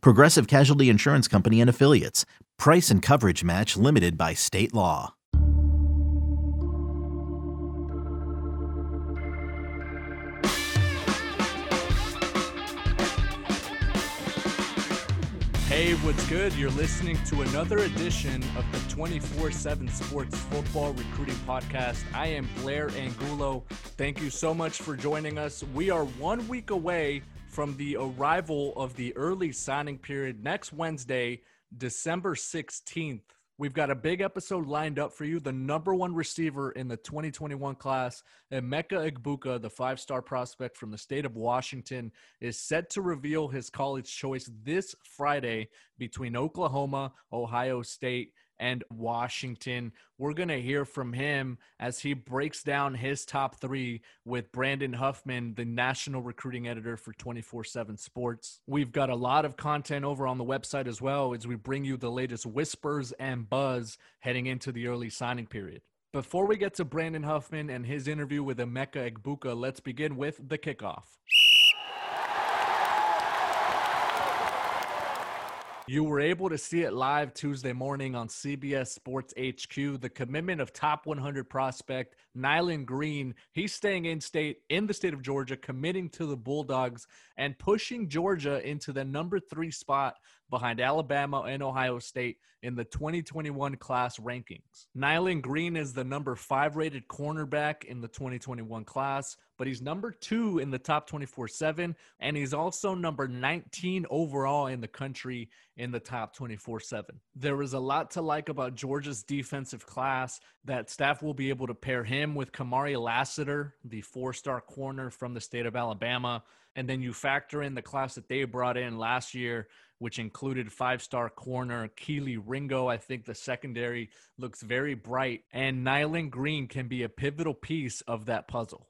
Progressive Casualty Insurance Company and Affiliates. Price and coverage match limited by state law. Hey, what's good? You're listening to another edition of the 24 7 Sports Football Recruiting Podcast. I am Blair Angulo. Thank you so much for joining us. We are one week away from the arrival of the early signing period next Wednesday, December 16th. We've got a big episode lined up for you. The number one receiver in the 2021 class, Emeka Egbuka, the five star prospect from the state of Washington, is set to reveal his college choice this Friday between Oklahoma, Ohio State, and Washington. We're going to hear from him as he breaks down his top three with Brandon Huffman, the national recruiting editor for 24 7 Sports. We've got a lot of content over on the website as well as we bring you the latest whispers and buzz heading into the early signing period. Before we get to Brandon Huffman and his interview with Emeka Egbuka, let's begin with the kickoff. You were able to see it live Tuesday morning on CBS Sports HQ. The commitment of top 100 prospect Nyland Green. He's staying in state in the state of Georgia, committing to the Bulldogs and pushing Georgia into the number three spot behind Alabama and Ohio State in the 2021 class rankings. Nyland Green is the number five rated cornerback in the 2021 class, but he's number two in the top 24 7, and he's also number 19 overall in the country in the top 24 7. There is a lot to like about Georgia's defensive class that staff will be able to pair him with Kamari Lassiter, the four star corner from the state of Alabama. And then you factor in the class that they brought in last year which included five star corner Kelee Ringo. I think the secondary looks very bright, and Nyland Green can be a pivotal piece of that puzzle.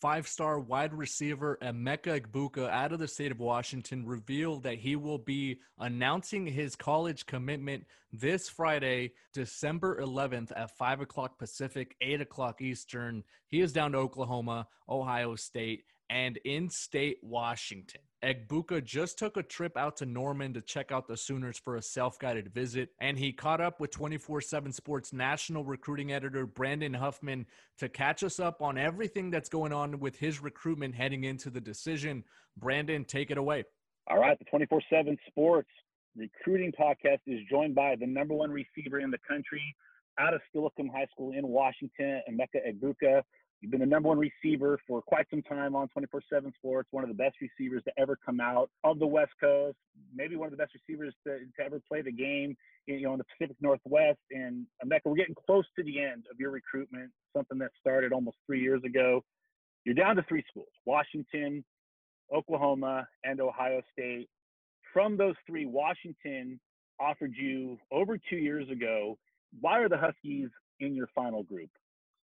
Five star wide receiver Emeka Egbuka out of the state of Washington revealed that he will be announcing his college commitment this Friday, December 11th at 5 o'clock Pacific, 8 o'clock Eastern. He is down to Oklahoma, Ohio State, and in state Washington. Egbuka just took a trip out to Norman to check out the Sooners for a self guided visit, and he caught up with 24 7 Sports national recruiting editor Brandon Huffman to catch us up on everything that's going on with his recruitment heading into the decision. Brandon, take it away. All right, the 24 7 Sports recruiting podcast is joined by the number one receiver in the country out of Steilacoom High School in Washington, Emeka Egbuka. You've been the number one receiver for quite some time on 24 7 Sports, one of the best receivers to ever come out of the West Coast, maybe one of the best receivers to, to ever play the game you know, in the Pacific Northwest. And Emeka, we're getting close to the end of your recruitment, something that started almost three years ago. You're down to three schools Washington, Oklahoma, and Ohio State. From those three, Washington offered you over two years ago. Why are the Huskies in your final group?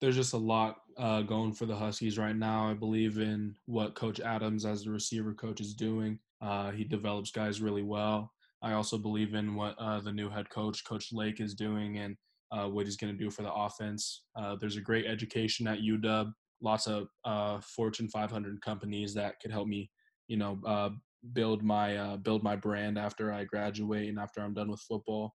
There's just a lot uh, going for the Huskies right now. I believe in what Coach Adams, as the receiver coach, is doing. Uh, he develops guys really well. I also believe in what uh, the new head coach, Coach Lake, is doing and uh, what he's going to do for the offense. Uh, there's a great education at UW. Lots of uh, Fortune 500 companies that could help me, you know, build my build my brand after I graduate and after I'm done with football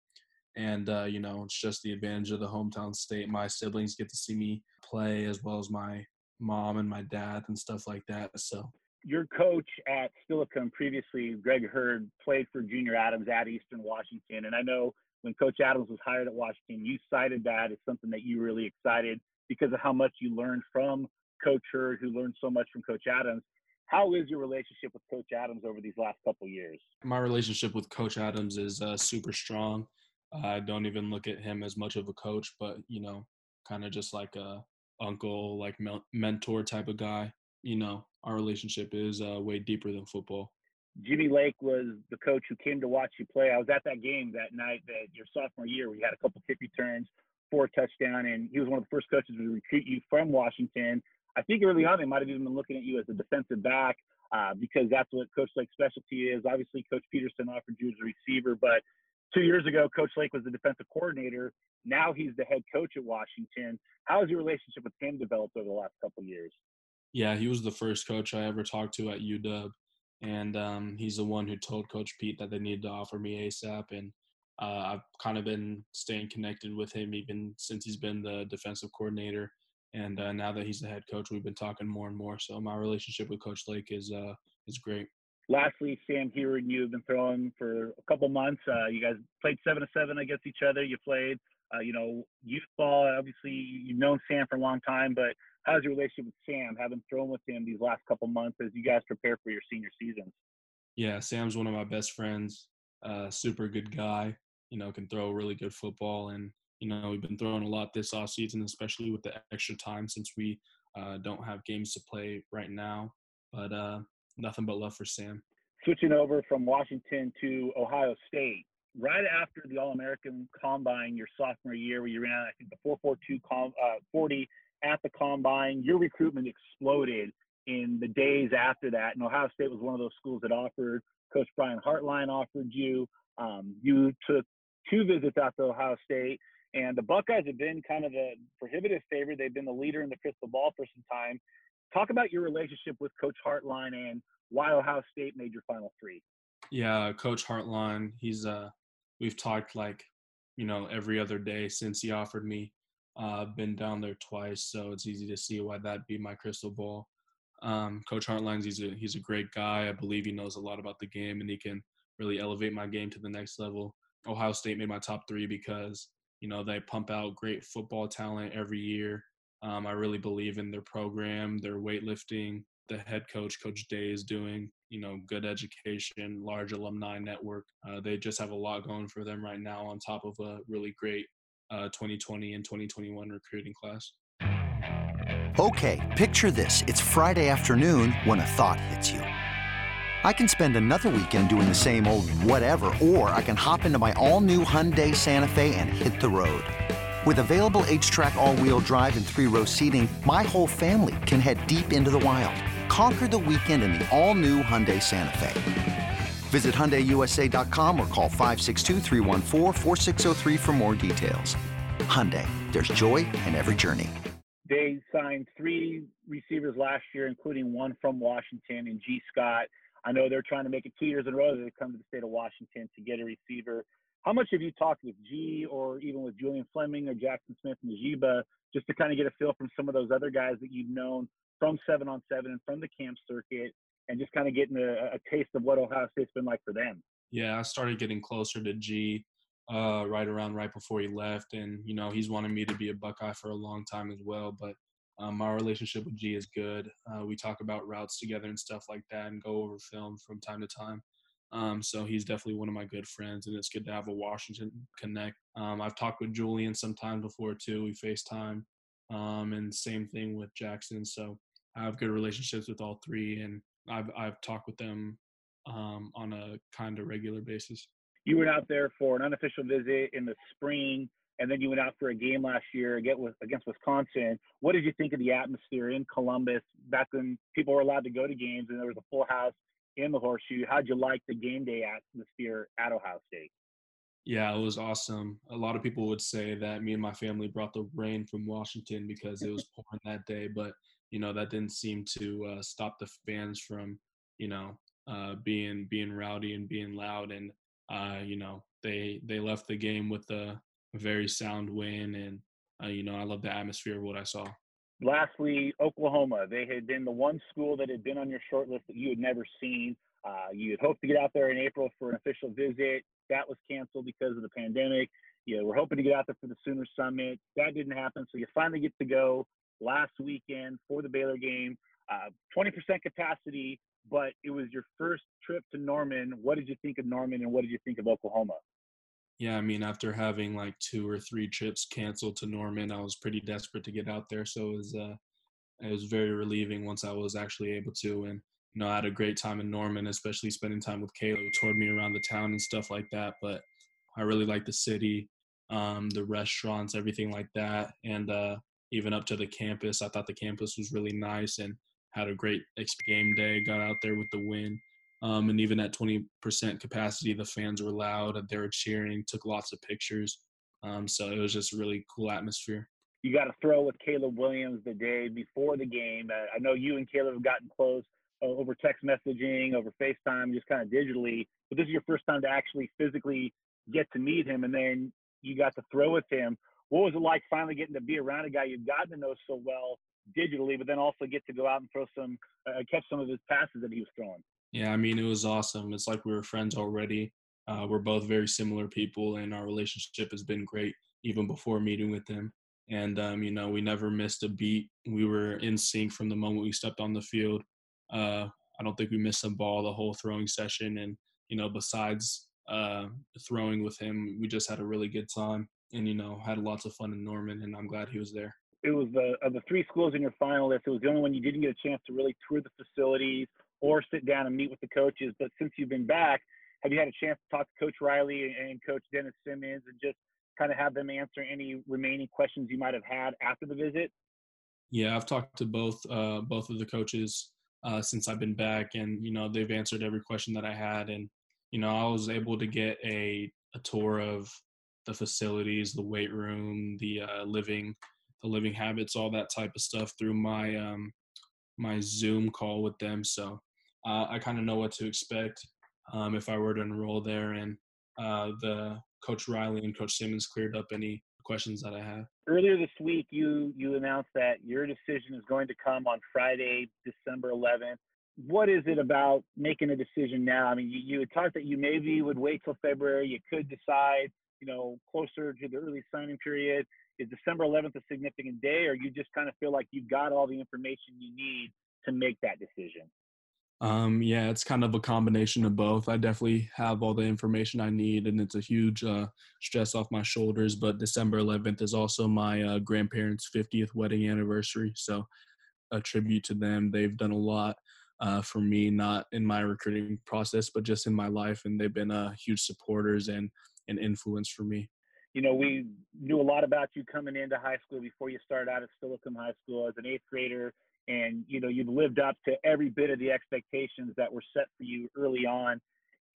and uh, you know it's just the advantage of the hometown state my siblings get to see me play as well as my mom and my dad and stuff like that so your coach at Steilacoom previously, Greg Hurd, played for Junior Adams at Eastern Washington. And I know when Coach Adams was hired at Washington, you cited that as something that you really excited because of how much you learned from Coach Hurd, who learned so much from Coach Adams. How is your relationship with Coach Adams over these last couple years? My relationship with Coach Adams is uh, super strong. I don't even look at him as much of a coach, but you know, kind of just like a uncle, like mentor type of guy. You know, our relationship is uh, way deeper than football. Jimmy Lake was the coach who came to watch you play. I was at that game that night that your sophomore year you had a couple kick returns, four touchdown, and he was one of the first coaches to recruit you from Washington. I think early on they might have even been looking at you as a defensive back uh, because that's what Coach Lake's specialty is. Obviously, Coach Petersen offered you as a receiver, but two years ago, Coach Lake was the defensive coordinator. Now he's the head coach at Washington. How has your relationship with him developed over the last couple of years? Yeah, he was the first coach I ever talked to at UW, and um, he's the one who told Coach Pete that they needed to offer me ASAP. And uh, I've kind of been staying connected with him even since he's been the defensive coordinator. And uh, now that he's the head coach, we've been talking more and more. So my relationship with Coach Lake is uh, is great. Lastly, Sam here and you have been throwing for a couple months. Uh, you guys played seven to seven against each other. You played, uh, you know, youth ball. Obviously, you've known Sam for a long time, but how's your relationship with Sam, having thrown with him these last couple months as you guys prepare for your senior seasons? Yeah, Sam's one of my best friends. Uh, super good guy. You know, can throw really good football, and you know, we've been throwing a lot this off season, especially with the extra time since we uh, don't have games to play right now. But uh, nothing but love for Sam. Switching over from Washington to Ohio State, right after the All American Combine, your sophomore year, where you ran, I think, the 442 com, uh, 40 at the Combine, your recruitment exploded in the days after that. And Ohio State was one of those schools that offered. Coach Brian Hartline offered you. Um, you took two visits out to Ohio State. And the Buckeyes have been kind of a prohibitive favorite. They've been the leader in the crystal ball for some time. Talk about your relationship with Coach Hartline and why Ohio State made your final three. Yeah, Coach Hartline, he's uh we've talked like, you know, every other day since he offered me. Uh been down there twice, so it's easy to see why that'd be my crystal ball. Um, Coach Hartline's he's a he's a great guy. I believe he knows a lot about the game and he can really elevate my game to the next level. Ohio State made my top three because you know, they pump out great football talent every year. Um, I really believe in their program, their weightlifting. The head coach, Coach Day, is doing, you know, good education, large alumni network. Uh, they just have a lot going for them right now, on top of a really great uh, 2020 and 2021 recruiting class. Okay, picture this: it's Friday afternoon when a thought hits you. I can spend another weekend doing the same old whatever, or I can hop into my all-new Hyundai Santa Fe and hit the road. With available H-Track all-wheel drive and three-row seating, my whole family can head deep into the wild. Conquer the weekend in the all-new Hyundai Santa Fe. Visit HyundaiUSA.com or call 562 for more details. Hyundai, there's joy in every journey. They signed three receivers last year, including one from Washington and Gee Scott. I know they're trying to make it two years in a row that they come to the state of Washington to get a receiver. How much have you talked with Gee or even with Julian Fleming or Jaxon Smith-Njigba just to kind of get a feel from some of those other guys that you've known from seven on seven and from the camp circuit and just kind of getting a, a taste of what Ohio State's been like for them? Yeah, I started getting closer to Gee uh, right around right before he left. And, you know, he's wanted me to be a Buckeye for a long time as well. But um, our relationship with Gee is good. Uh, we talk about routes together and stuff like that, and go over film from time to time. Um, so he's definitely one of my good friends, and it's good to have a Washington connect. Um, I've talked with Julian sometimes before too. We FaceTime, um, and same thing with Jaxon. So I have good relationships with all three, and I've I've talked with them um, on a kind of regular basis. You went out there for an unofficial visit in the spring and then you went out for a game last year against Wisconsin. What did you think of the atmosphere in Columbus back when people were allowed to go to games and there was a full house in the horseshoe? How'd you like the game day atmosphere at Ohio State? Yeah, it was awesome. A lot of people would say that me and my family brought the rain from Washington because it was pouring that day, but you know that didn't seem to uh, stop the fans from you know uh, being being rowdy and being loud, and uh, you know they they left the game with a very sound win, and uh, you know I love the atmosphere of what I saw. Lastly, Oklahoma. They had been the one school that had been on your short list that you had never seen. Uh, you had hoped to get out there in April for an official visit. That was canceled because of the pandemic. You know, we're hoping to get out there for the Sooner Summit. That didn't happen, so you finally get to go last weekend for the Baylor game. Uh, 20% capacity, but it was your first trip to Norman. What did you think of Norman, and what did you think of Oklahoma? Yeah, I mean, after having like two or three trips canceled to Norman, I was pretty desperate to get out there. So it was, uh, it was very relieving once I was actually able to. And you know, I had a great time in Norman, especially spending time with Caleb, who toured me around the town and stuff like that. But I really like the city, um, the restaurants, everything like that, and uh, even up to the campus. I thought the campus was really nice and had a great game day. Got out there with the win. Um, and even at 20% capacity, the fans were loud. They were cheering, took lots of pictures. Um, so it was just a really cool atmosphere. You got to throw with Caleb Williams the day before the game. I know you and Caleb have gotten close uh, over text messaging, over FaceTime, just kind of digitally. But this is your first time to actually physically get to meet him, and then you got to throw with him. What was it like finally getting to be around a guy you've gotten to know so well digitally, but then also get to go out and throw some, uh, catch some of his passes that he was throwing? Yeah, I mean, it was awesome. It's like we were friends already. Uh, we're both very similar people, and our relationship has been great even before meeting with him. And um, you know, we never missed a beat. We were in sync from the moment we stepped on the field. Uh, I don't think we missed a ball the whole throwing session. And you know, besides uh, throwing with him, we just had a really good time, and you know, had lots of fun in Norman. And I'm glad he was there. It was the of the three schools in your final list. It was the only one you didn't get a chance to really tour the facilities or sit down and meet with the coaches. But since you've been back, have you had a chance to talk to Coach Riley and Coach Dennis Simmons and just kind of have them answer any remaining questions you might have had after the visit? Yeah, I've talked to both uh, both of the coaches uh, since I've been back, and you know they've answered every question that I had, and you know I was able to get a a tour of the facilities, the weight room, the uh, living the living habits, all that type of stuff through my um, my Zoom call with them. So uh, I kind of know what to expect um, if I were to enroll there. And uh, the Coach Riley and Coach Simmons cleared up any questions that I have. Earlier this week, you you announced that your decision is going to come on Friday, December 11th. What is it about making a decision now? I mean, you, you had talked that you maybe would wait till February. You could decide, you know, closer to the early signing period. Is December 11th a significant day, or you just kind of feel like you've got all the information you need to make that decision? Um, yeah, it's kind of a combination of both. I definitely have all the information I need, and it's a huge uh, stress off my shoulders. But December 11th is also my uh, grandparents' 50th wedding anniversary, so a tribute to them. They've done a lot uh, for me, not in my recruiting process, but just in my life, and they've been uh, huge supporters and an influence for me. You know, we knew a lot about you coming into high school before you started out at Steilacoom High School as an eighth grader and you know you've lived up to every bit of the expectations that were set for you early on.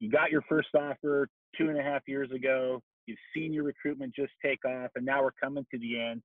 You got your first offer two and a half years ago. You've seen your recruitment just take off and now we're coming to the end.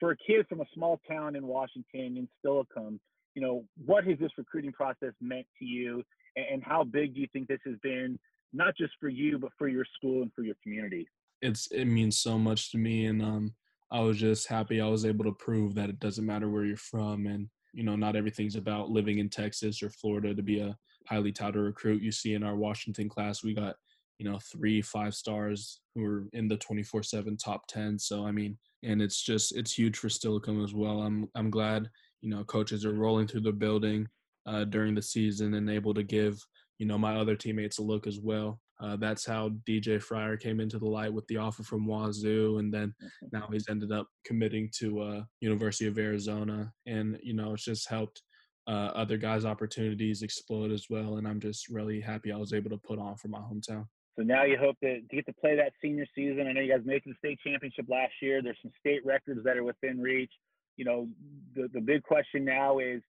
For a kid from a small town in washington in Steilacoom, you know what has this recruiting process meant to you? And how big do you think this has been not just for you but for your school and for your community? It's it means so much to me and um I was just happy I was able to prove that it doesn't matter where you're from and you know, not everything's about living in Texas or Florida to be a highly touted recruit. You see in our Washington class, we got, you know, three five stars who are in the 24 7 top 10. So, I mean, and it's just, it's huge for Steilacoom as well. I'm, I'm glad, you know, coaches are rolling through the building uh, during the season and able to give, you know, my other teammates a look as well. Uh, that's how DJ Fryer came into the light with the offer from Wazoo, and then mm-hmm. now he's ended up committing to uh, University of Arizona, and you know it's just helped uh, other guys' opportunities explode as well. And I'm just really happy I was able to put on for my hometown. So now you hope to, to get to play that senior season. I know you guys made the state championship last year. There's some state records that are within reach. You know, the the big question now is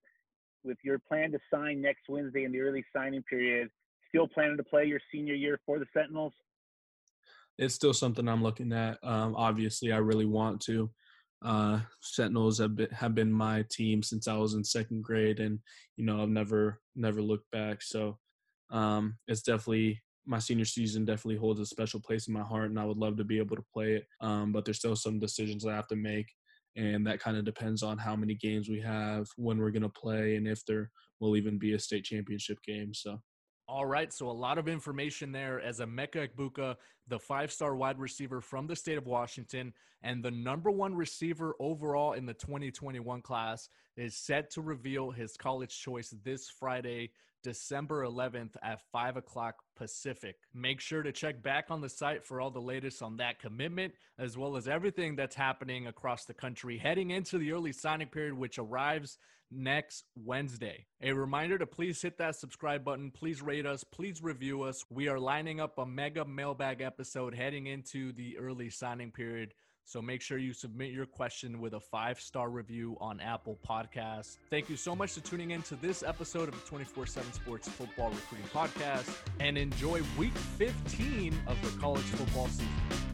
with your plan to sign next Wednesday in the early signing period still planning to play your senior year for the Sentinels? It's still something I'm looking at. Um, obviously, I really want to. Uh, Sentinels have been have been my team since I was in second grade, and you know I've never never looked back. So um, it's definitely my senior season definitely holds a special place in my heart, and I would love to be able to play it. Um, but there's still some decisions I have to make, and that kind of depends on how many games we have, when we're gonna play, and if there will even be a state championship game. So all right, so a lot of information there as Emeka Egbuka, the five-star wide receiver from the state of Washington and the number one receiver overall in the 2021 class, is set to reveal his college choice this Friday, December 11th at 5 o'clock Pacific. Make sure to check back on the site for all the latest on that commitment, as well as everything that's happening across the country heading into the early signing period, which arrives next Wednesday. A reminder to please hit that subscribe button. Please rate us. Please review us. We are lining up a mega mailbag episode heading into the early signing period. So make sure you submit your question with a five star review on Apple Podcasts. Thank you so much for tuning in to this episode of the 24 7 Sports Football Recruiting Podcast and enjoy week 15 of the college football season.